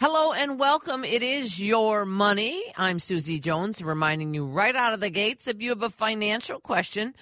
Hello and welcome. It is your money. I'm Susie Jones, reminding you right out of the gates if you have a financial question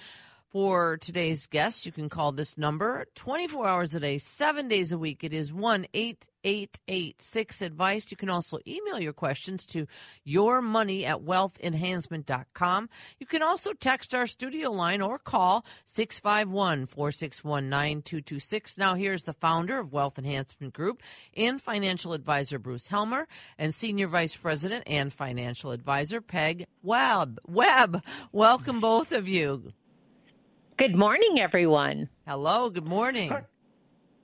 for today's guest, you can call this number 24 hours a day, seven days a week. It is 1 8886 advice. You can also email your questions to yourmoney at wealthenhancement.com. You can also text our studio line or call 651 461 9226. Now, here's the founder of Wealth Enhancement Group and financial advisor Bruce Helmer and senior vice president and financial advisor Peg Webb. Webb, welcome both of you. Good morning, everyone. Hello, good morning. Hi.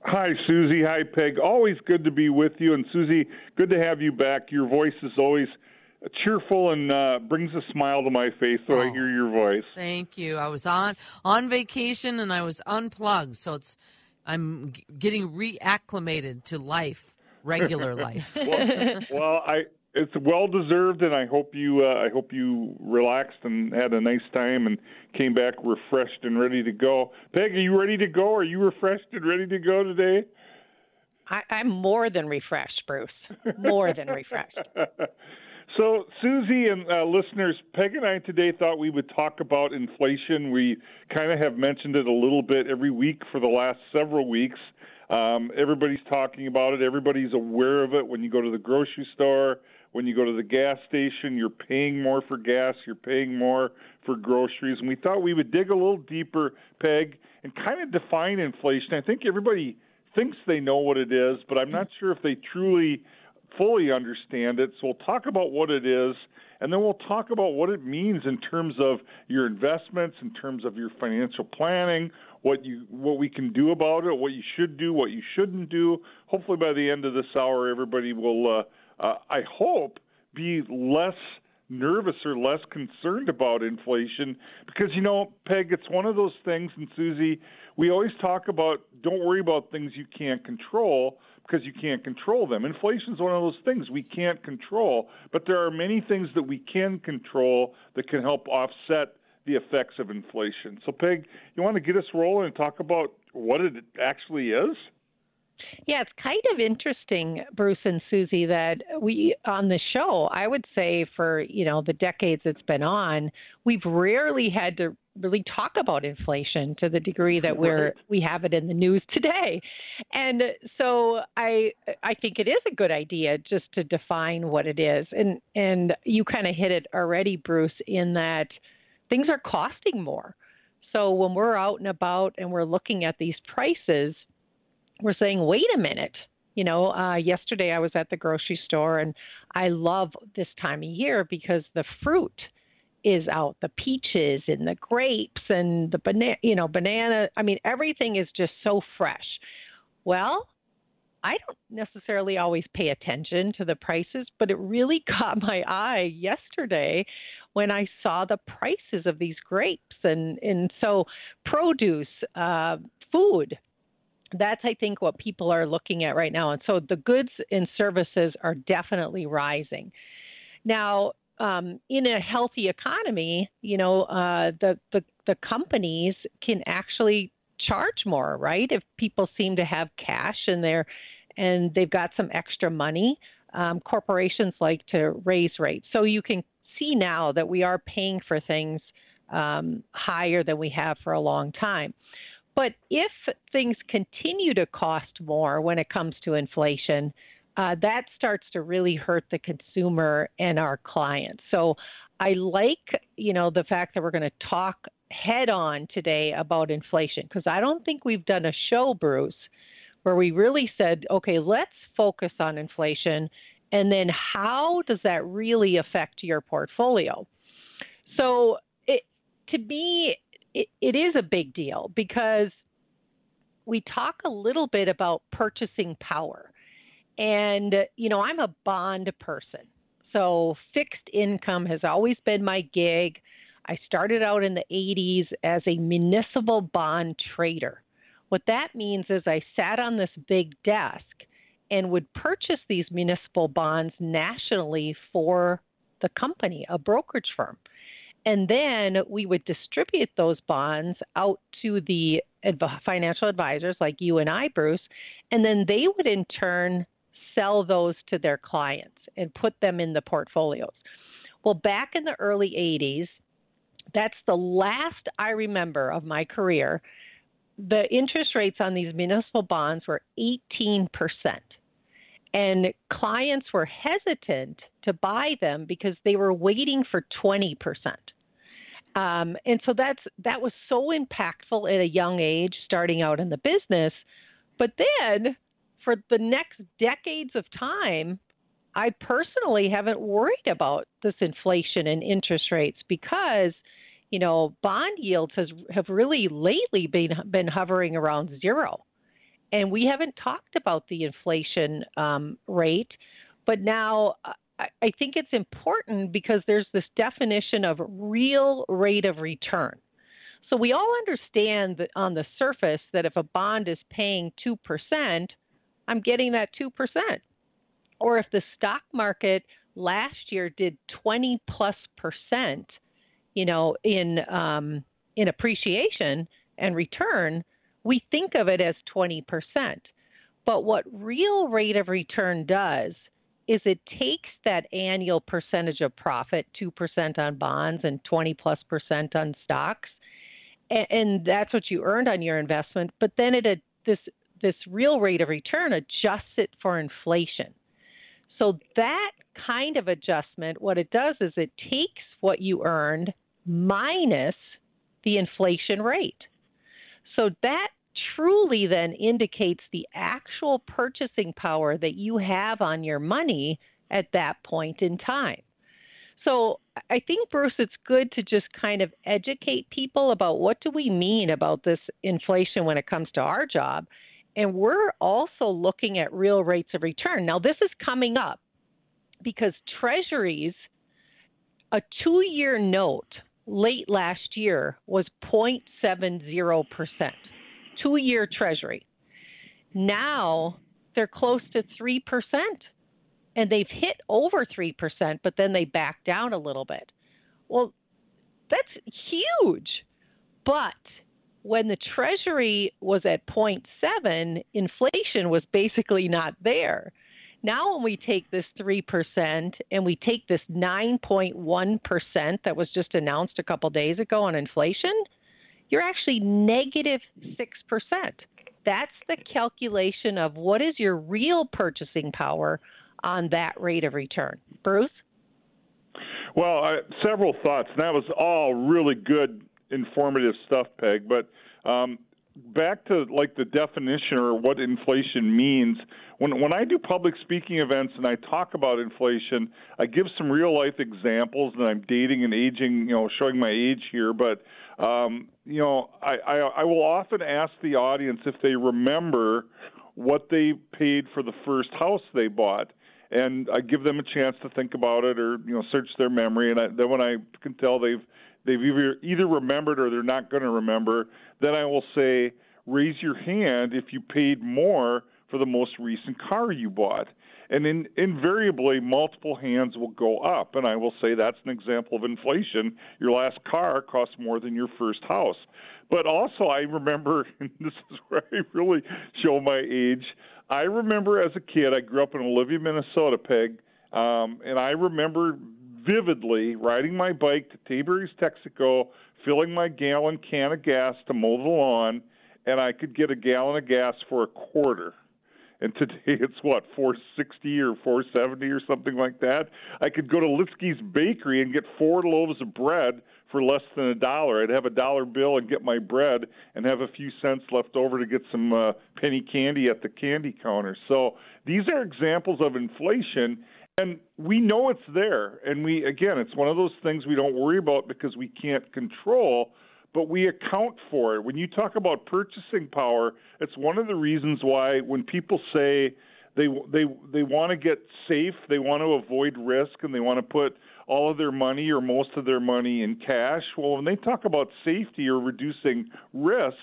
Hi, Susie. Hi, Peg. Always good to be with you. And Susie, good to have you back. Your voice is always cheerful and uh, brings a smile to my face when oh, I hear your voice. Thank you. I was on on vacation and I was unplugged, so it's I'm getting reacclimated to life, regular life. well, well, I it's well deserved, and I hope you uh, I hope you relaxed and had a nice time and came back refreshed and ready to go. Peg, are you ready to go? Are you refreshed and ready to go today? I, I'm more than refreshed, Bruce. More than refreshed. So, Susie and uh, listeners, Peg and I today thought we would talk about inflation. We kind of have mentioned it a little bit every week for the last several weeks. Um, everybody's talking about it. Everybody's aware of it. When you go to the grocery store, when you go to the gas station, you're paying more for gas, you're paying more for groceries. And we thought we would dig a little deeper, Peg, and kind of define inflation. I think everybody thinks they know what it is, but I'm not sure if they truly fully understand it. So we'll talk about what it is, and then we'll talk about what it means in terms of your investments, in terms of your financial planning, what you what we can do about it, what you should do, what you shouldn't do. Hopefully by the end of this hour everybody will uh, uh, I hope, be less nervous or less concerned about inflation because you know peg it's one of those things and susie we always talk about don't worry about things you can't control because you can't control them. Inflation is one of those things we can't control but there are many things that we can control that can help offset the effects of inflation. So peg you want to get us rolling and talk about what it actually is yeah, it's kind of interesting, Bruce and Susie, that we on the show, I would say for, you know, the decades it's been on, we've rarely had to really talk about inflation to the degree that we're we have it in the news today. And so I I think it is a good idea just to define what it is. And and you kind of hit it already, Bruce, in that things are costing more. So when we're out and about and we're looking at these prices, we're saying, wait a minute. You know, uh, yesterday I was at the grocery store, and I love this time of year because the fruit is out the peaches and the grapes and the banana you know banana i mean everything is just so fresh well i don't necessarily always pay attention to the prices but it really caught my eye yesterday when i saw the prices of these grapes and and so produce uh food that's I think what people are looking at right now. And so the goods and services are definitely rising. Now, um, in a healthy economy, you know, uh, the, the the companies can actually charge more, right? If people seem to have cash and they're and they've got some extra money, um, corporations like to raise rates. So you can see now that we are paying for things um, higher than we have for a long time. But if things continue to cost more when it comes to inflation, uh, that starts to really hurt the consumer and our clients. So I like, you know, the fact that we're going to talk head on today about inflation because I don't think we've done a show, Bruce, where we really said, okay, let's focus on inflation and then how does that really affect your portfolio? So it, to me, it, it is a big deal because we talk a little bit about purchasing power. And, you know, I'm a bond person. So fixed income has always been my gig. I started out in the 80s as a municipal bond trader. What that means is I sat on this big desk and would purchase these municipal bonds nationally for the company, a brokerage firm. And then we would distribute those bonds out to the financial advisors like you and I, Bruce, and then they would in turn sell those to their clients and put them in the portfolios. Well, back in the early 80s, that's the last I remember of my career. The interest rates on these municipal bonds were 18%. And clients were hesitant to buy them because they were waiting for 20%. Um, and so that's that was so impactful at a young age, starting out in the business. But then, for the next decades of time, I personally haven't worried about this inflation and interest rates because, you know, bond yields has have really lately been been hovering around zero, and we haven't talked about the inflation um, rate. But now I think it's important because there's this definition of real rate of return. So we all understand that on the surface that if a bond is paying 2%, I'm getting that 2%. Or if the stock market last year did 20 plus percent, you know, in um, in appreciation and return, we think of it as 20%. But what real rate of return does is it takes that annual percentage of profit, 2% on bonds and 20 plus percent on stocks, and, and that's what you earned on your investment, but then it this this real rate of return adjusts it for inflation. So that kind of adjustment, what it does is it takes what you earned minus the inflation rate. So that truly then indicates the actual purchasing power that you have on your money at that point in time. So I think Bruce it's good to just kind of educate people about what do we mean about this inflation when it comes to our job and we're also looking at real rates of return. Now this is coming up because treasuries a 2-year note late last year was 0.70%, two year treasury. Now they're close to 3%, and they've hit over 3%, but then they back down a little bit. Well, that's huge. But when the treasury was at 0.7, inflation was basically not there. Now, when we take this 3% and we take this 9.1% that was just announced a couple days ago on inflation, you're actually negative 6%. That's the calculation of what is your real purchasing power on that rate of return. Bruce? Well, I, several thoughts. That was all really good, informative stuff, Peg. But um, back to like the definition or what inflation means. When when I do public speaking events and I talk about inflation, I give some real life examples, and I'm dating and aging, you know, showing my age here. But um, you know, I, I I will often ask the audience if they remember what they paid for the first house they bought and I give them a chance to think about it or you know search their memory, and I, then when I can tell they've they've either either remembered or they're not going to remember, then I will say, raise your hand if you paid more for the most recent car you bought. And in, invariably, multiple hands will go up. And I will say that's an example of inflation. Your last car cost more than your first house. But also, I remember, and this is where I really show my age. I remember as a kid, I grew up in Olivia, Minnesota, Peg, um, and I remember vividly riding my bike to Taberry's Texaco, filling my gallon can of gas to mow the lawn, and I could get a gallon of gas for a quarter. And today it's what 460 or 470 or something like that. I could go to Litsky's Bakery and get four loaves of bread for less than a dollar. I'd have a dollar bill and get my bread and have a few cents left over to get some uh, penny candy at the candy counter. So these are examples of inflation and we know it's there. And we again it's one of those things we don't worry about because we can't control but we account for it. When you talk about purchasing power it's one of the reasons why when people say they they they want to get safe they want to avoid risk and they want to put all of their money or most of their money in cash well when they talk about safety or reducing risk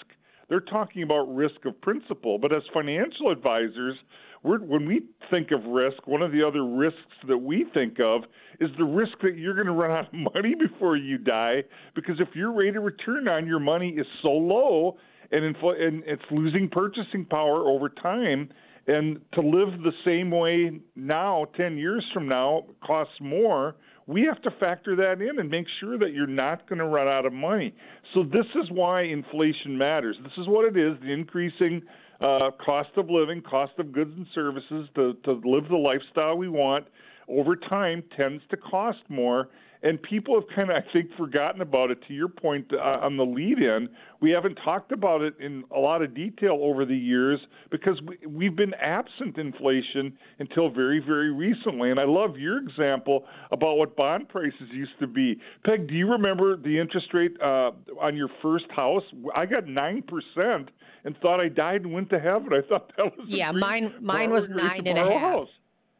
they're talking about risk of principal but as financial advisors when we think of risk, one of the other risks that we think of is the risk that you're going to run out of money before you die. Because if your rate of return on your money is so low and, infl- and it's losing purchasing power over time, And to live the same way now, 10 years from now, costs more. We have to factor that in and make sure that you're not going to run out of money. So, this is why inflation matters. This is what it is the increasing uh, cost of living, cost of goods and services to, to live the lifestyle we want over time tends to cost more and people have kind of, I think, forgotten about it. To your point uh, on the lead in, we haven't talked about it in a lot of detail over the years because we, we've been absent inflation until very, very recently. And I love your example about what bond prices used to be. Peg, do you remember the interest rate uh, on your first house? I got 9% and thought I died and went to heaven. I thought that was yeah, mine mine was nine and a half. House.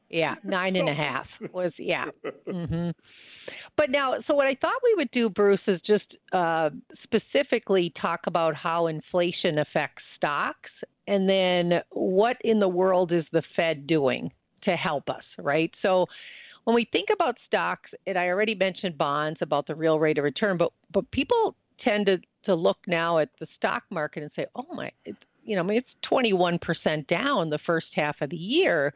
Yeah, nine and a half was yeah. Mm-hmm. But now, so what I thought we would do, Bruce, is just uh, specifically talk about how inflation affects stocks, and then what in the world is the Fed doing to help us, right? So when we think about stocks, and I already mentioned bonds about the real rate of return, but but people tend to to look now at the stock market and say, oh my, you know, I mean, it's 21% down the first half of the year,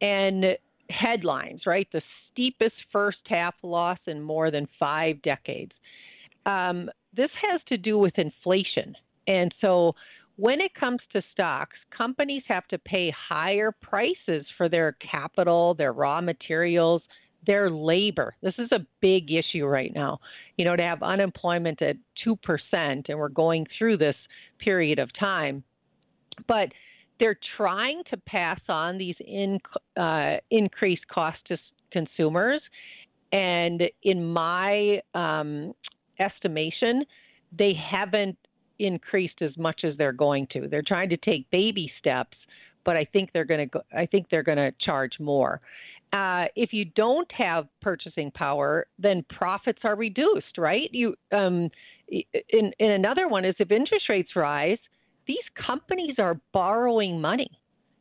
and headlines, right? The steepest first half loss in more than five decades. Um, this has to do with inflation. And so when it comes to stocks, companies have to pay higher prices for their capital, their raw materials, their labor. This is a big issue right now. You know, to have unemployment at 2%, and we're going through this period of time. But they're trying to pass on these in, uh, increased costs to consumers. And in my um, estimation, they haven't increased as much as they're going to. They're trying to take baby steps, but I think they're going to. I think they're going to charge more. Uh, if you don't have purchasing power, then profits are reduced, right? You um, in, in another one is if interest rates rise, these companies are borrowing money.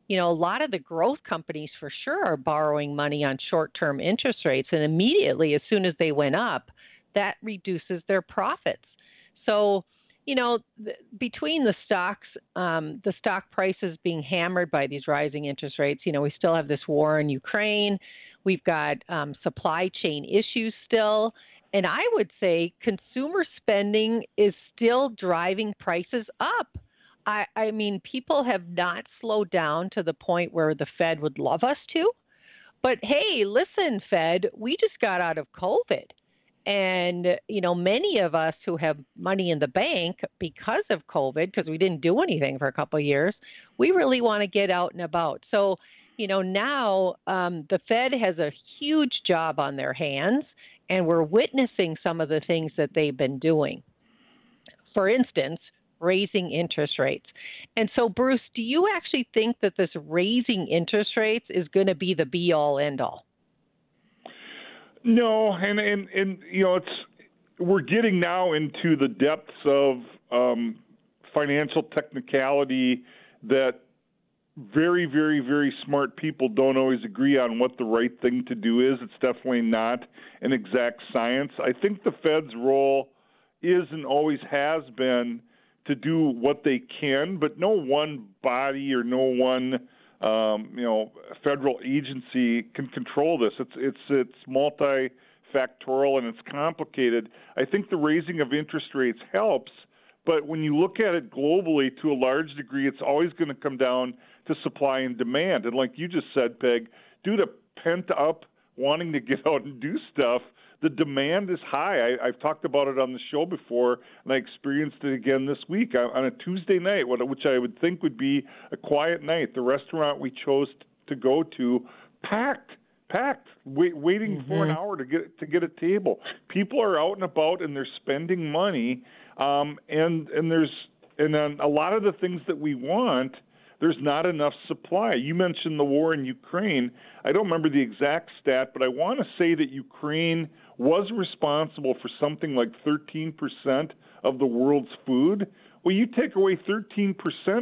You know, a lot of the growth companies for sure are borrowing money on short term interest rates, and immediately, as soon as they went up, that reduces their profits. So, you know, th- between the stocks, um, the stock prices being hammered by these rising interest rates, you know, we still have this war in Ukraine. We've got um, supply chain issues still. And I would say consumer spending is still driving prices up. I, I mean, people have not slowed down to the point where the Fed would love us to. But hey, listen, Fed, we just got out of COVID. And, you know, many of us who have money in the bank because of COVID, because we didn't do anything for a couple of years, we really want to get out and about. So, you know, now um, the Fed has a huge job on their hands, and we're witnessing some of the things that they've been doing. For instance, raising interest rates. And so, Bruce, do you actually think that this raising interest rates is going to be the be all end all? No, and and and you know, it's we're getting now into the depths of um, financial technicality that very, very, very smart people don't always agree on what the right thing to do is. It's definitely not an exact science. I think the Fed's role is and always has been to do what they can, but no one body or no one um, you know federal agency can control this. It's it's it's multifactorial and it's complicated. I think the raising of interest rates helps, but when you look at it globally, to a large degree, it's always going to come down to supply and demand. And like you just said, Peg, due to pent up wanting to get out and do stuff, the demand is high. I, have talked about it on the show before, and I experienced it again this week on a Tuesday night, which I would think would be a quiet night. The restaurant we chose to go to packed packed, wait, waiting mm-hmm. for an mm-hmm. hour to get to get a table. People are out and about and they're spending money, um, and and there's and then a lot of the things that we want there's not enough supply. You mentioned the war in Ukraine. I don't remember the exact stat, but I want to say that Ukraine was responsible for something like 13% of the world's food. Well, you take away 13%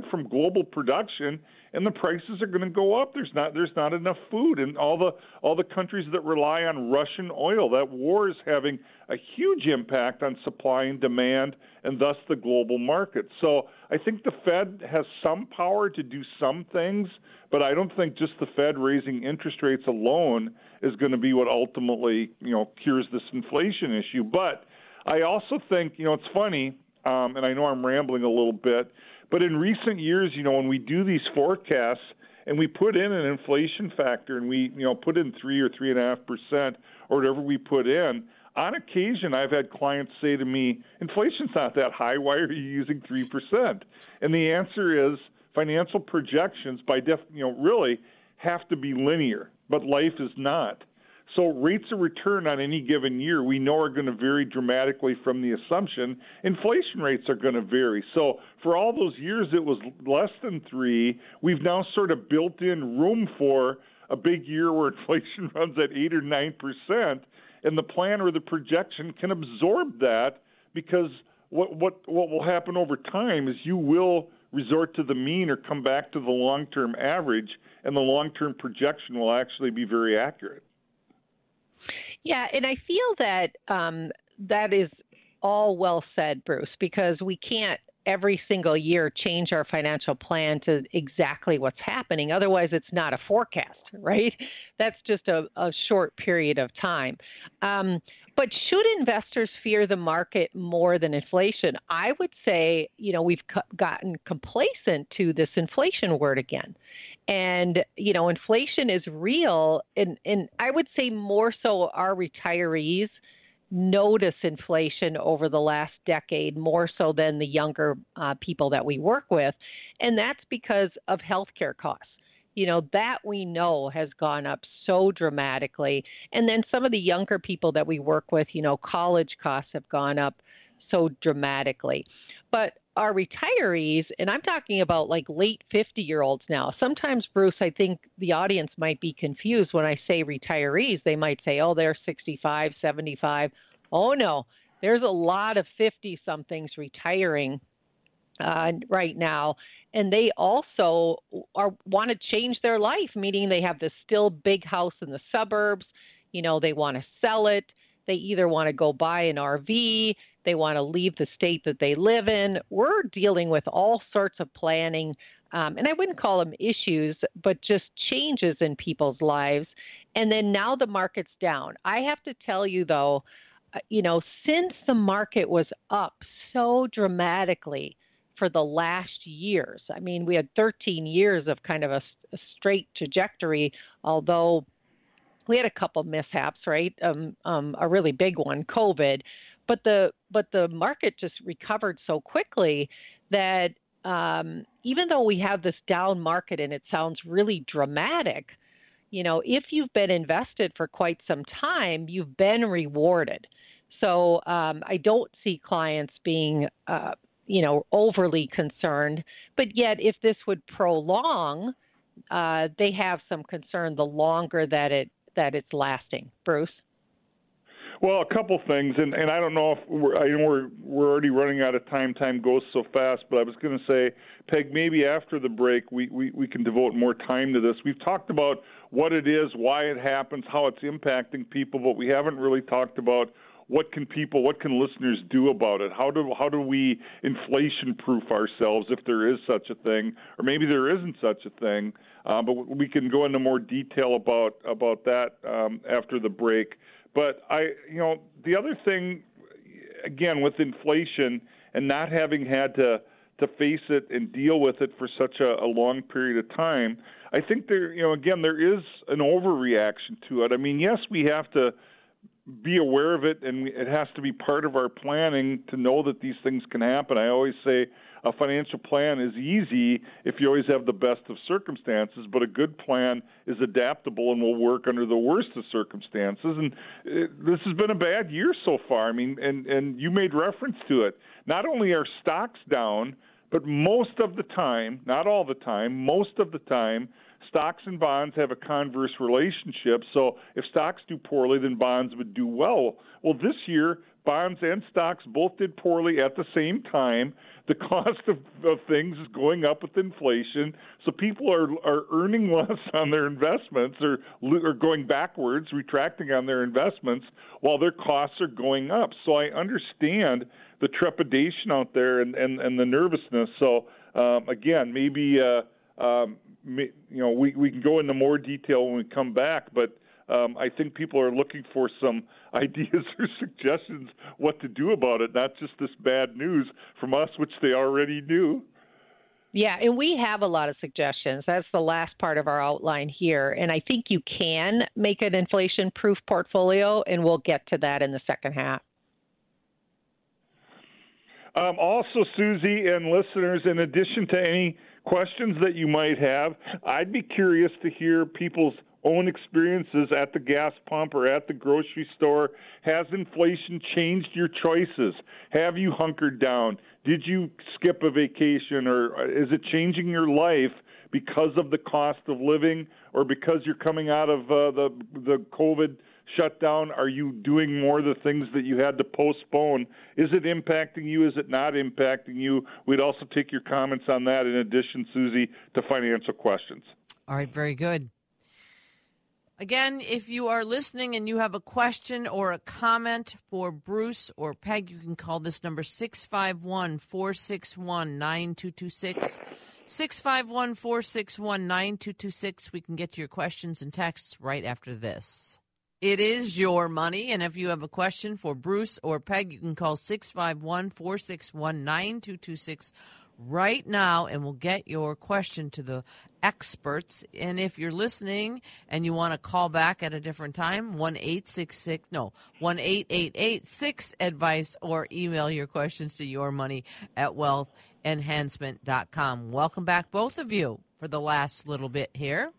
from global production, and the prices are going to go up. There's not there's not enough food, and all the all the countries that rely on Russian oil. That war is having a huge impact on supply and demand, and thus the global market. So I think the Fed has some power to do some things, but I don't think just the Fed raising interest rates alone is going to be what ultimately you know cures this inflation issue. But I also think you know it's funny, um, and I know I'm rambling a little bit but in recent years, you know, when we do these forecasts and we put in an inflation factor and we, you know, put in three or three and a half percent or whatever we put in, on occasion I've had clients say to me, inflation's not that high, why are you using three percent? And the answer is financial projections by def you know, really have to be linear, but life is not. So rates of return on any given year we know are going to vary dramatically from the assumption. Inflation rates are going to vary. So for all those years it was less than three. We've now sort of built in room for a big year where inflation runs at eight or nine percent, and the plan or the projection can absorb that because what what what will happen over time is you will resort to the mean or come back to the long term average, and the long term projection will actually be very accurate. Yeah, and I feel that um, that is all well said, Bruce, because we can't every single year change our financial plan to exactly what's happening. Otherwise, it's not a forecast, right? That's just a, a short period of time. Um, but should investors fear the market more than inflation? I would say, you know, we've gotten complacent to this inflation word again and you know inflation is real. And and I would say more so our retirees notice inflation over the last decade more so than the younger uh, people that we work with. And that's because of healthcare costs. You know that we know has gone up so dramatically. And then some of the younger people that we work with you know college costs have gone up so dramatically. But our retirees, and I'm talking about like late 50 year olds now. Sometimes, Bruce, I think the audience might be confused when I say retirees. They might say, oh, they're 65, 75. Oh, no, there's a lot of 50 somethings retiring uh, right now. And they also are want to change their life, meaning they have this still big house in the suburbs. You know, they want to sell it. They either want to go buy an RV they want to leave the state that they live in. We're dealing with all sorts of planning, um, and I wouldn't call them issues, but just changes in people's lives. And then now the market's down. I have to tell you, though, uh, you know, since the market was up so dramatically for the last years, I mean, we had 13 years of kind of a, a straight trajectory, although we had a couple mishaps, right? Um, um, a really big one, COVID but the but the market just recovered so quickly that um, even though we have this down market and it sounds really dramatic, you know, if you've been invested for quite some time, you've been rewarded. So um, I don't see clients being, uh, you know, overly concerned. But yet, if this would prolong, uh, they have some concern the longer that it that it's lasting. Bruce. Well, a couple things, and, and I don't know if we're, I know we're we're already running out of time. Time goes so fast, but I was going to say, Peg, maybe after the break we, we we can devote more time to this. We've talked about what it is, why it happens, how it's impacting people, but we haven't really talked about what can people, what can listeners do about it? How do how do we inflation proof ourselves if there is such a thing, or maybe there isn't such a thing? Uh, but we can go into more detail about about that um, after the break. But I, you know, the other thing, again, with inflation and not having had to to face it and deal with it for such a, a long period of time, I think there, you know, again, there is an overreaction to it. I mean, yes, we have to be aware of it, and it has to be part of our planning to know that these things can happen. I always say a financial plan is easy if you always have the best of circumstances, but a good plan is adaptable and will work under the worst of circumstances. And it, uh, this has been a bad year so far. I mean, and and you made reference to it. Not only are stocks down, but most of the time, not all the time, most of the time, stocks and bonds have a converse relationship. So if stocks do poorly, then bonds would do well. Well, this year bonds and stocks both did poorly at the same time. The cost of, of things is going up with inflation, so people are are earning less on their investments or or going backwards, retracting on their investments while their costs are going up. So I understand the trepidation out there and and, and the nervousness. So um, again, maybe uh, um, you know we we can go into more detail when we come back, but um, I think people are looking for some ideas or suggestions what to do about it, not just this bad news from us, which they already knew. Yeah, and we have a lot of suggestions. That's the last part of our outline here. And I think you can make an inflation proof portfolio, and we'll get to that in the second half. Um, also, Susie and listeners, in addition to any questions that you might have, I'd be curious to hear people's own experiences at the gas pump or at the grocery store? Has inflation changed your choices? Have you hunkered down? Did you skip a vacation or is it changing your life because of the cost of living or because you're coming out of uh, the the COVID shutdown? Are you doing more of the things that you had to postpone? Is it impacting you? Is it not impacting you? We'd also take your comments on that in addition, Susie, to financial questions. All right, very good. Again, if you are listening and you have a question or a comment for Bruce or Peg, you can call this number 651 461 9226. 651 461 9226. We can get to your questions and texts right after this. It is your money, and if you have a question for Bruce or Peg, you can call 651 461 9226 right now and we'll get your question to the experts. And if you're listening and you want to call back at a different time, one eight six six no one eight eight eight six advice or email your questions to your money at wealthenhancement.com. Welcome back, both of you, for the last little bit here.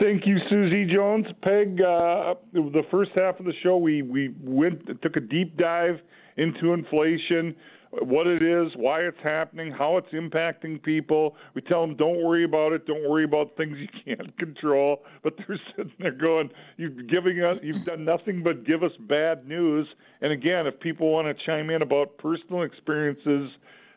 Thank you, Susie Jones. Peg, uh, the first half of the show, we, we went took a deep dive into inflation what it is, why it's happening, how it's impacting people. We tell them, don't worry about it. Don't worry about things you can't control. But they're sitting there going, you've giving us, you've done nothing but give us bad news. And again, if people want to chime in about personal experiences,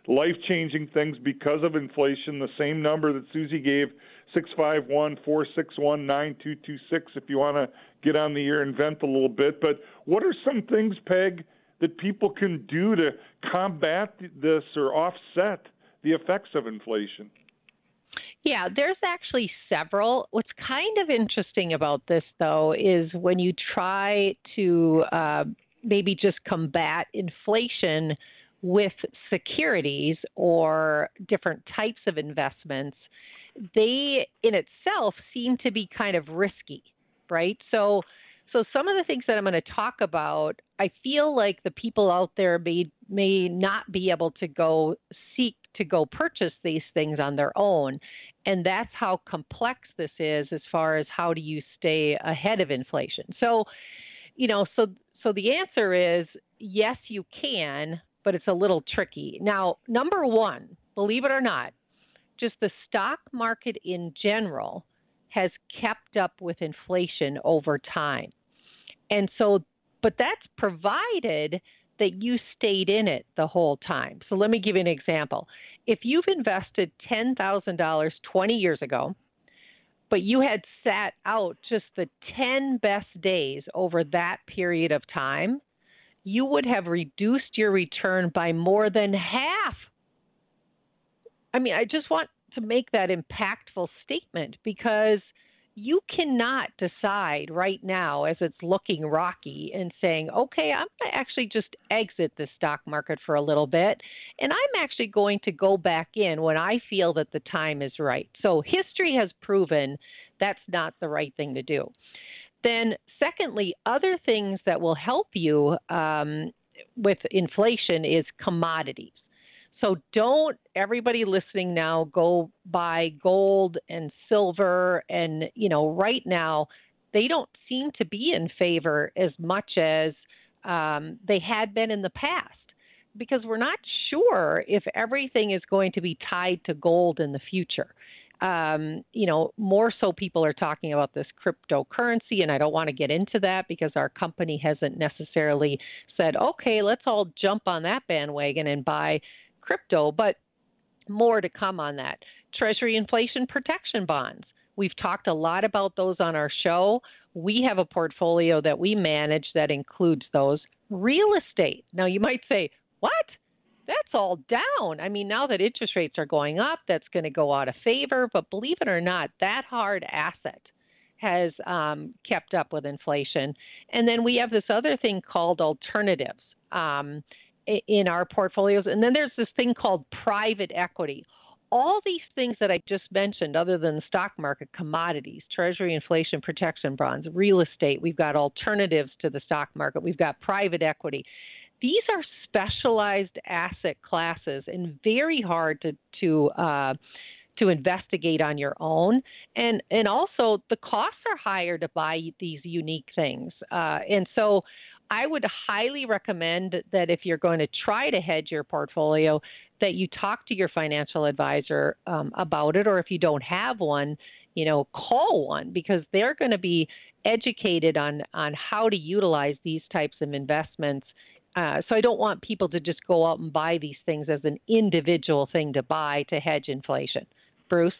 life changing things because of inflation, the same number that Susie gave. 651 461 9226 if you want to get on the air and vent a little bit. But what are some things, Peg, that people can do to combat this or offset the effects of inflation? Yeah, there's actually several. What's kind of interesting about this, though, is when you try to uh, maybe just combat inflation with securities or different types of investments, they in itself seem to be kind of risky, right? So so some of the things that I'm going to talk about, I feel like the people out there may may not be able to go seek to go purchase these things on their own. And that's how complex this is as far as how do you stay ahead of inflation. So, you know, so so the answer is yes, you can, but it's a little tricky. Now, number 1, believe it or not, just the stock market in general has kept up with inflation over time. And so, but that's provided that you stayed in it the whole time. So let me give you an example. If you've invested $10,000 20 years ago, but you had sat out just the 10 best days over that period of time, you would have reduced your return by more than half. I mean, I just want to make that impactful statement because – you cannot decide right now as it's looking rocky and saying, okay, I'm going to actually just exit the stock market for a little bit, and I'm actually going to go back in when I feel that the time is right. So history has proven that's not the right thing to do. Then, secondly, other things that will help you um, with inflation is commodities. So don't everybody listening now go buy gold and silver and you know right now they don't seem to be in favor as much as um, they had been in the past because we're not sure if everything is going to be tied to gold in the future. um, you know, more so people are talking about this cryptocurrency, and I don't want to get into that because our company hasn't necessarily said, okay, let's all jump on that bandwagon and buy crypto, but more to come on that. Treasury inflation protection bonds. We've talked a lot about those on our show. We have a portfolio that we manage that includes those. Real estate. Now, you might say, what? that's all down. I mean, now that interest rates are going up, that's going to go out of favor. But believe it or not, that hard asset has um, kept up with inflation. And then we have this other thing called alternatives um, in our portfolios. And then there's this thing called private equity. All these things that I just mentioned, other than the stock market, commodities, treasury inflation protection bonds, real estate, we've got alternatives to the stock market, we've got private equity these are specialized asset classes and very hard to to uh, to investigate on your own, and and also the costs are higher to buy these unique things, uh, and so. I would highly recommend that if you're going to try to hedge your portfolio, that you talk to your financial advisor um, about it, or if you don't have one, you know, call one because they're going to be educated on on how to utilize these types of investments uh, so I don't want people to just go out and buy these things as an individual thing to buy to hedge inflation. Bruce?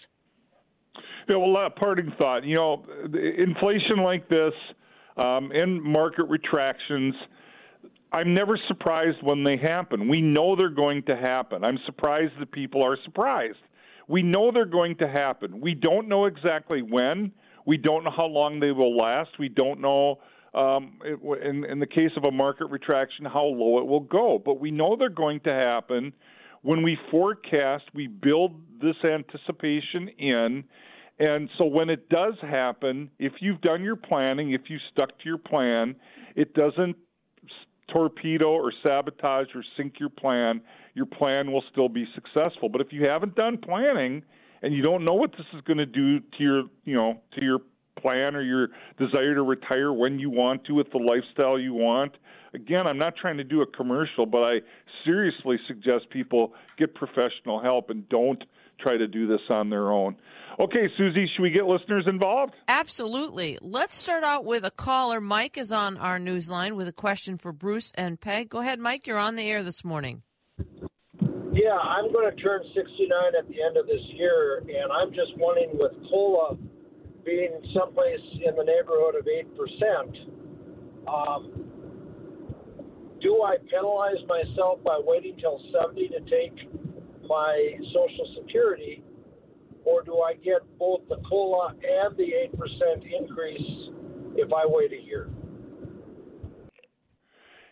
Yeah, well, uh, parting thought. You know, inflation like this um, and market retractions, I'm never surprised when they happen. We know they're going to happen. I'm surprised that people are surprised. We know they're going to happen. We don't know exactly when. We don't know how long they will last. We don't know um, in, in the case of a market retraction, how low it will go. But we know they're going to happen. When we forecast, we build this anticipation in. And so when it does happen, if you've done your planning, if you stuck to your plan, it doesn't torpedo or sabotage or sink your plan. Your plan will still be successful. But if you haven't done planning and you don't know what this is going to do to your, you know, to your plan or your desire to retire when you want to with the lifestyle you want. Again, I'm not trying to do a commercial, but I seriously suggest people get professional help and don't try to do this on their own. Okay, Susie, should we get listeners involved? Absolutely. Let's start out with a caller. Mike is on our news line with a question for Bruce and Peg. Go ahead, Mike. You're on the air this morning. Yeah, I'm going to turn 69 at the end of this year, and I'm just wondering with COLA being someplace in the neighborhood of 8%, um, do I penalize myself by waiting till 70 to take my Social Security, or do I get both the COLA and the 8% increase if I wait a year?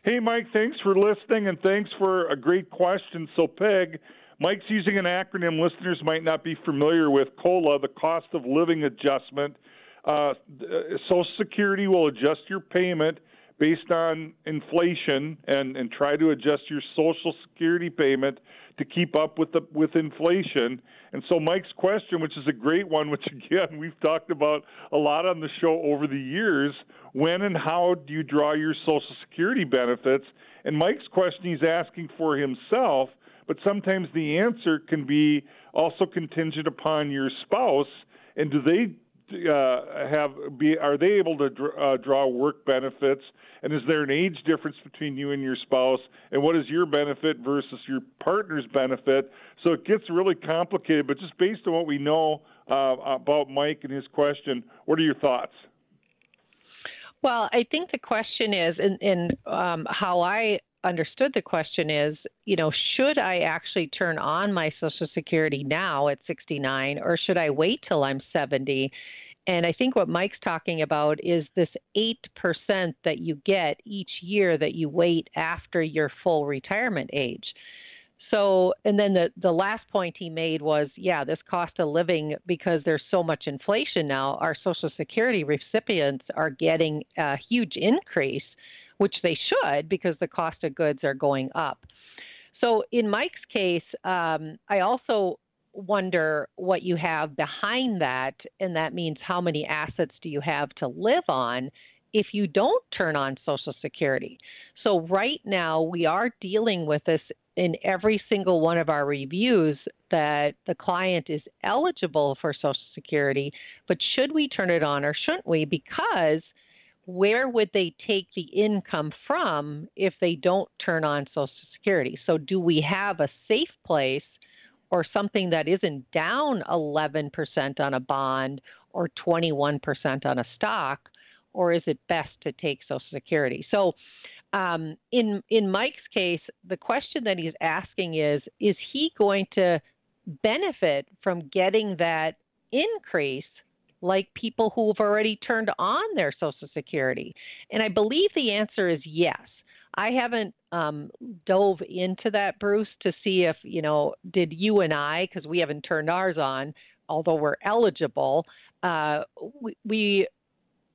Hey, Mike, thanks for listening and thanks for a great question. So, Peg, Mike's using an acronym listeners might not be familiar with COLA, the cost of living adjustment. Uh, Social Security will adjust your payment based on inflation and, and try to adjust your Social Security payment to keep up with the with inflation. And so Mike's question, which is a great one, which again we've talked about a lot on the show over the years, when and how do you draw your Social Security benefits? And Mike's question he's asking for himself but sometimes the answer can be also contingent upon your spouse. And do they uh, have be are they able to dr- uh, draw work benefits? And is there an age difference between you and your spouse? And what is your benefit versus your partner's benefit? So it gets really complicated. But just based on what we know uh, about Mike and his question, what are your thoughts? Well, I think the question is, and, um, how I understood the question is, you know, should I actually turn on my Social Security now at 69 or should I wait till I'm 70? And I think what Mike's talking about is this 8% that you get each year that you wait after your full retirement age. So, and then the, the last point he made was yeah, this cost of living, because there's so much inflation now, our Social Security recipients are getting a huge increase which they should because the cost of goods are going up. So in Mike's case, um, I also wonder what you have behind that, and that means how many assets do you have to live on if you don't turn on Social Security. So right now we are dealing with this in every single one of our reviews that the client is eligible for Social Security, but should we turn it on or shouldn't we? Because where would they take the income from if they don't turn on Social Security? So, do we have a safe place or something that isn't down 11% on a bond or 21% on a stock, or is it best to take Social Security? So, um, in in Mike's case, the question that he's asking is: Is he going to benefit from getting that increase like people who've already turned on their Social Security? And I believe the answer is yes. I haven't um, dove into that, Bruce, to see if you know did you and I, because we haven't turned ours on, although we're eligible. Uh, we, we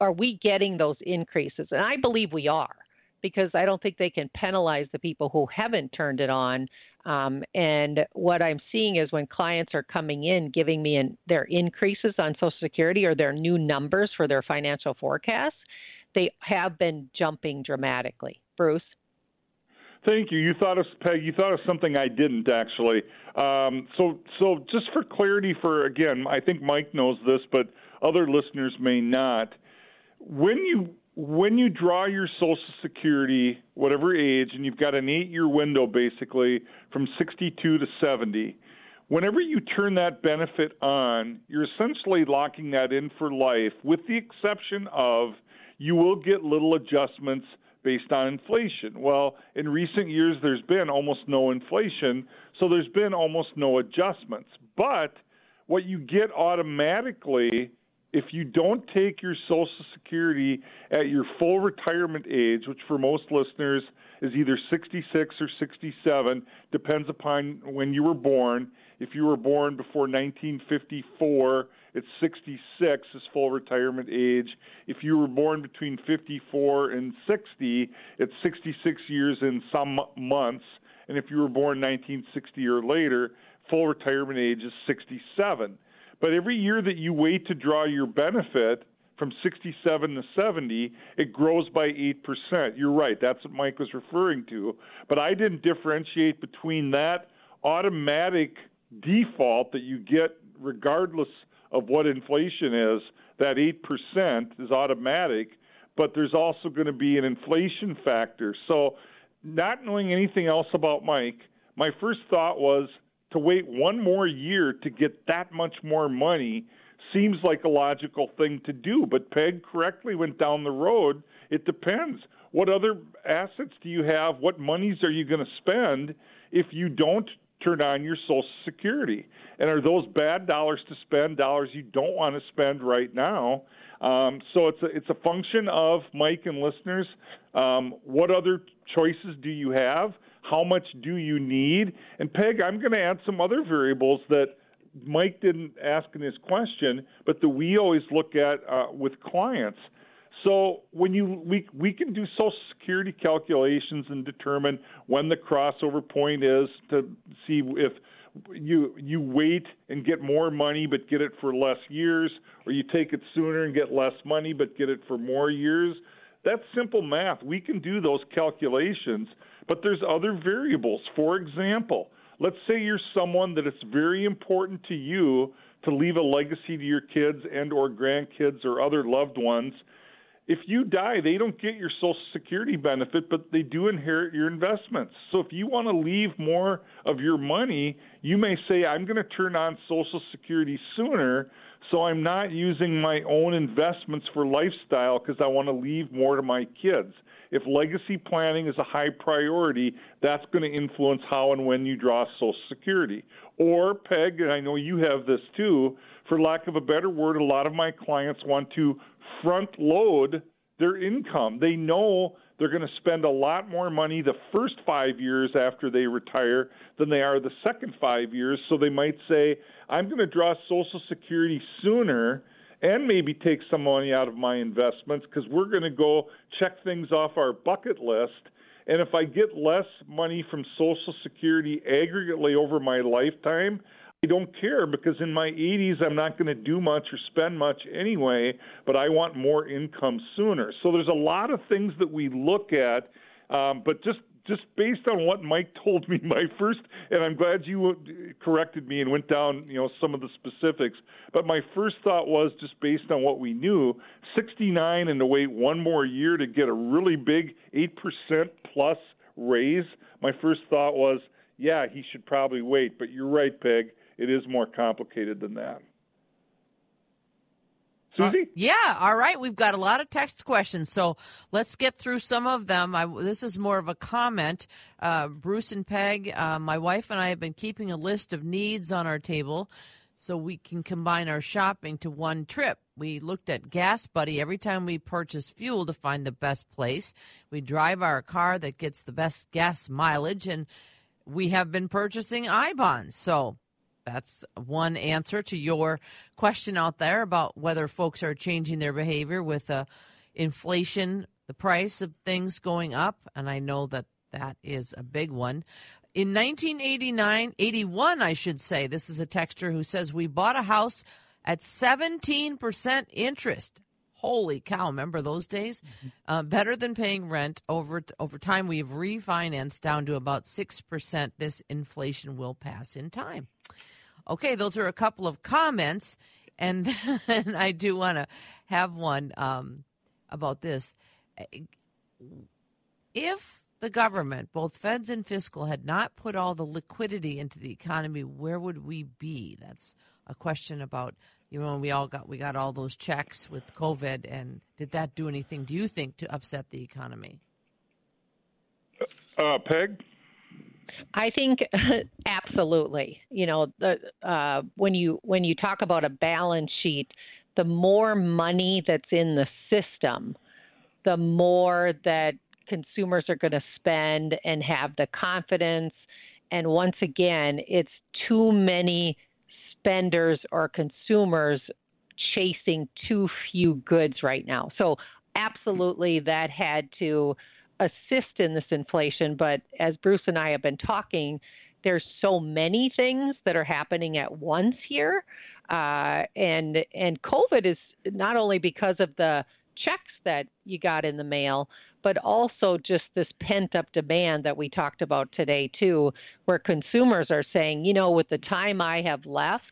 are we getting those increases, and I believe we are because I don't think they can penalize the people who haven't turned it on. Um, and what I'm seeing is when clients are coming in giving me their increases on Social Security or their new numbers for their financial forecasts, they have been jumping dramatically. Bruce? Thank you. You thought of Peg. You thought of something I didn't actually. Um, so, so just for clarity, for again, I think Mike knows this, but other listeners may not. When you when you draw your Social Security, whatever age, and you've got an eight year window basically from 62 to 70, whenever you turn that benefit on, you're essentially locking that in for life, with the exception of you will get little adjustments based on inflation. Well, in recent years, there's been almost no inflation, so there's been almost no adjustments. But what you get automatically if you don't take your Social Security at your full retirement age, which for most listeners is either 66 or 67, depends upon when you were born. If you were born before 1954, it's 66 is full retirement age. If you were born between 54 and 60, it's 66 years in some months. And if you were born 1960 or later, full retirement age is 67. But every year that you wait to draw your benefit from 67 to 70, it grows by 8%. You're right. That's what Mike was referring to. But I didn't differentiate between that automatic default that you get regardless of what inflation is, that 8% is automatic, but there's also going to be an inflation factor. So, not knowing anything else about Mike, my first thought was to wait one more year to get that much more money seems like a logical thing to do. But Peg correctly went down the road. It depends. What other assets do you have? What monies are you going to spend if you don't turn on your Social Security? And are those bad dollars to spend, dollars you don't want to spend right now? Um, so it's a, it's a function of Mike and listeners. Um, what other choices do you have? How much do you need? And Peg, I'm going to add some other variables that Mike didn't ask in his question, but that we always look at uh, with clients. So when you we we can do Social Security calculations and determine when the crossover point is to see if you you wait and get more money but get it for less years, or you take it sooner and get less money but get it for more years. That's simple math. We can do those calculations, but there's other variables. For example, let's say you're someone that it's very important to you to leave a legacy to your kids and or grandkids or other loved ones if you die, they don't get your Social Security benefit, but they do inherit your investments. So if you want to leave more of your money, you may say, I'm going to turn on Social Security sooner, so I'm not using my own investments for lifestyle because I want to leave more to my kids. If legacy planning is a high priority, that's going to influence how and when you draw Social Security. Or, Peg, and I know you have this too, for lack of a better word, a lot of my clients want to front load their income. They know they're going to spend a lot more money the first five years after they retire than they are the second five years. So they might say, I'm going to draw Social Security sooner and maybe take some money out of my investments because we're going to go check things off our bucket list. And if I get less money from Social Security aggregately over my lifetime, I don't care because in my 80s I'm not going to do much or spend much anyway, but I want more income sooner. So there's a lot of things that we look at, um, but just just based on what Mike told me, my first, and I'm glad you corrected me and went down, you know, some of the specifics. But my first thought was just based on what we knew, 69 and to wait one more year to get a really big 8% plus raise. My first thought was, yeah, he should probably wait. But you're right, Peg. It is more complicated than that. Susie? Uh, yeah, all right. We've got a lot of text questions, so let's get through some of them. I, this is more of a comment. Uh, Bruce and Peg, uh, my wife and I have been keeping a list of needs on our table so we can combine our shopping to one trip. We looked at Gas Buddy every time we purchase fuel to find the best place. We drive our car that gets the best gas mileage, and we have been purchasing I bonds. So that's one answer to your question out there about whether folks are changing their behavior with uh, inflation, the price of things going up. And I know that that is a big one. In 1989, 81, I should say, this is a texter who says, We bought a house at 17% interest. Holy cow! Remember those days? Mm-hmm. Uh, better than paying rent over over time. We've refinanced down to about six percent. This inflation will pass in time. Okay, those are a couple of comments, and then I do want to have one um, about this. If the government, both feds and fiscal, had not put all the liquidity into the economy, where would we be? That's a question about you know we all got we got all those checks with COVID, and did that do anything? Do you think to upset the economy? Uh, Peg. I think absolutely. You know, the, uh, when you when you talk about a balance sheet, the more money that's in the system, the more that consumers are going to spend and have the confidence. And once again, it's too many spenders or consumers chasing too few goods right now. So, absolutely, that had to assist in this inflation. But as Bruce and I have been talking, there's so many things that are happening at once here, uh, and and COVID is not only because of the checks that you got in the mail, but also just this pent up demand that we talked about today too, where consumers are saying, you know, with the time I have left.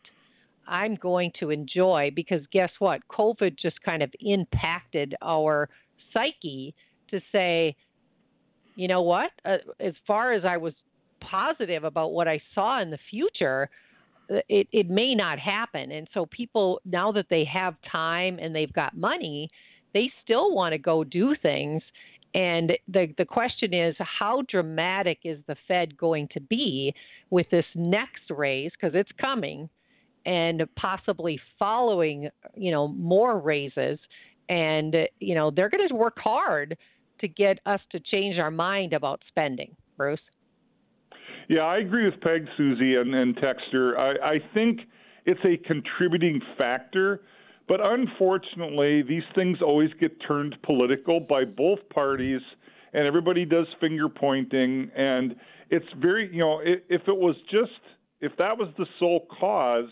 I'm going to enjoy because guess what? COVID just kind of impacted our psyche to say, you know what? Uh, as far as I was positive about what I saw in the future, uh, it, it may not happen. And so people, now that they have time and they've got money, they still want to go do things. And the the question is, how dramatic is the Fed going to be with this next raise? Because it's coming, and possibly following, you know, more raises. And you know, they're going to work hard to get us to change our mind about spending, Bruce? Yeah, I agree with Peg, Susie, and, and Texter. I, I think it's a contributing factor, but unfortunately, these things always get turned political by both parties, and everybody does finger pointing. And it's very, you know, if, if it was just, if that was the sole cause,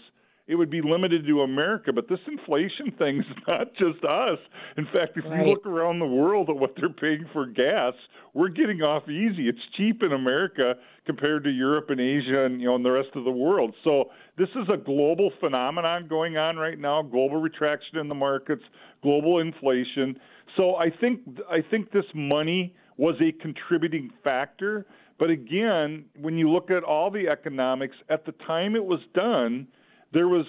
it would be limited to America. But this inflation thing is not just us. In fact, if right. you look around the world at what they're paying for gas, we're getting off easy. It's cheap in America compared to Europe and Asia and you know and the rest of the world. So this is a global phenomenon going on right now, global retraction in the markets, global inflation. So I think I think this money was a contributing factor. But again, when you look at all the economics, at the time it was done, there was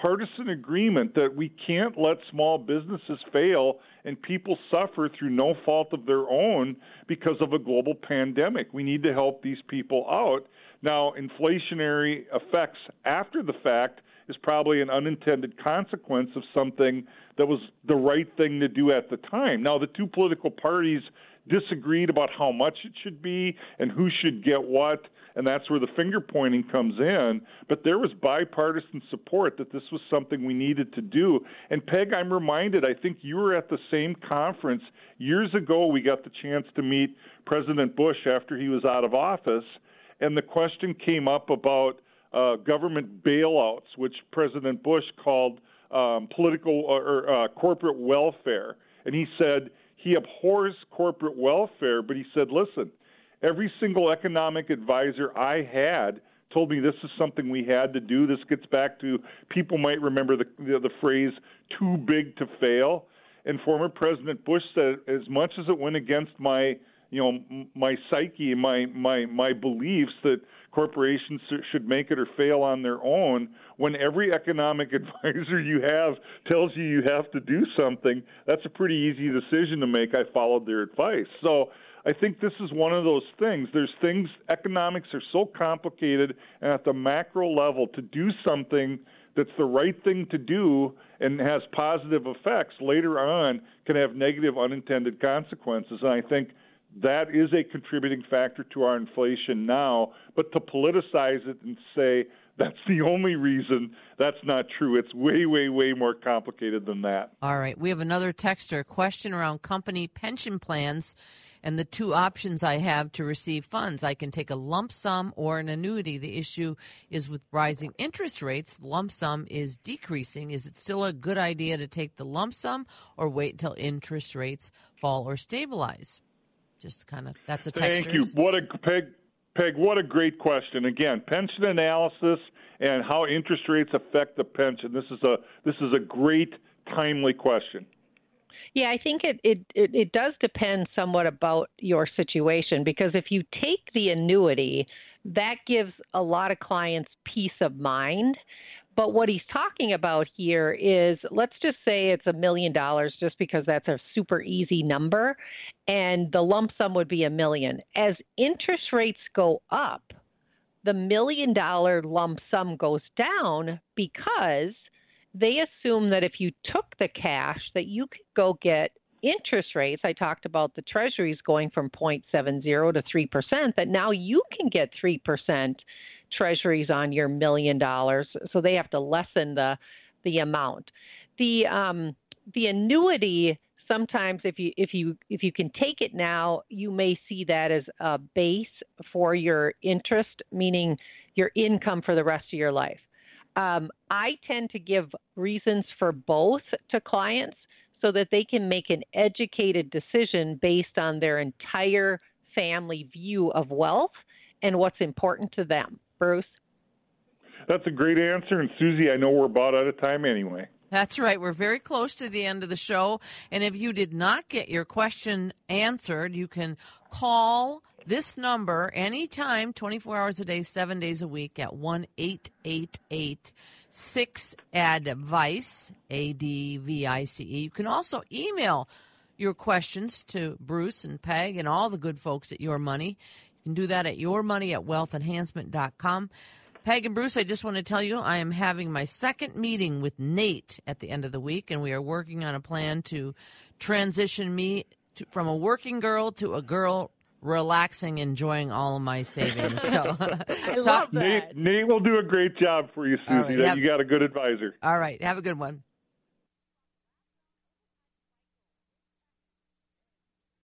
partisan agreement that we can't let small businesses fail and people suffer through no fault of their own because of a global pandemic. We need to help these people out. Now, inflationary effects after the fact is probably an unintended consequence of something that was the right thing to do at the time. Now, the two political parties disagreed about how much it should be and who should get what and that's where the finger pointing comes in. But there was bipartisan support that this was something we needed to do. And Peg, I'm reminded, I think you were at the same conference years ago. We got the chance to meet President Bush after he was out of office, and the question came up about uh, government bailouts, which President Bush called um, political or uh, corporate welfare. And he said he abhors corporate welfare, but he said, listen, every single economic advisor I had told me this is something we had to do. This gets back to people might remember the the, the phrase "too big to fail." And former President Bush said, as much as it went against my you know my psyche my my my beliefs that corporations should make it or fail on their own when every economic advisor you have tells you you have to do something that's a pretty easy decision to make i followed their advice so I think this is one of those things. There's things, economics are so complicated, and at the macro level, to do something that's the right thing to do and has positive effects later on can have negative unintended consequences. And I think that is a contributing factor to our inflation now. But to politicize it and say that's the only reason, that's not true. It's way, way, way more complicated than that. All right. We have another texter question around company pension plans and the two options I have to receive funds. I can take a lump sum or an annuity. The issue is with rising interest rates, the lump sum is decreasing. Is it still a good idea to take the lump sum or wait until interest rates fall or stabilize? Just kind of that's a text. Thank you. What a Peg Peg, what a great question. Again, pension analysis and how interest rates affect the pension. This is a this is a great timely question. Yeah, I think it, it, it, it does depend somewhat about your situation because if you take the annuity, that gives a lot of clients peace of mind. But what he's talking about here is let's just say it's a million dollars just because that's a super easy number and the lump sum would be a million. As interest rates go up, the million dollar lump sum goes down because they assume that if you took the cash that you could go get interest rates i talked about the treasuries going from 0.70 to 3% that now you can get 3% treasuries on your million dollars so they have to lessen the the amount the um the annuity sometimes if you if you if you can take it now you may see that as a base for your interest meaning your income for the rest of your life um, I tend to give reasons for both to clients so that they can make an educated decision based on their entire family view of wealth and what's important to them. Bruce? That's a great answer. And Susie, I know we're about out of time anyway. That's right. We're very close to the end of the show. And if you did not get your question answered, you can call this number anytime, 24 hours a day, seven days a week at 1 888 6 Advice, A D V I C E. You can also email your questions to Bruce and Peg and all the good folks at Your Money. You can do that at yourmoney at wealthenhancement.com. Peg and Bruce, I just want to tell you I am having my second meeting with Nate at the end of the week, and we are working on a plan to transition me to, from a working girl to a girl relaxing, enjoying all of my savings. So I love that. Nate, Nate will do a great job for you, Susie. Right, have, you got a good advisor. All right. Have a good one.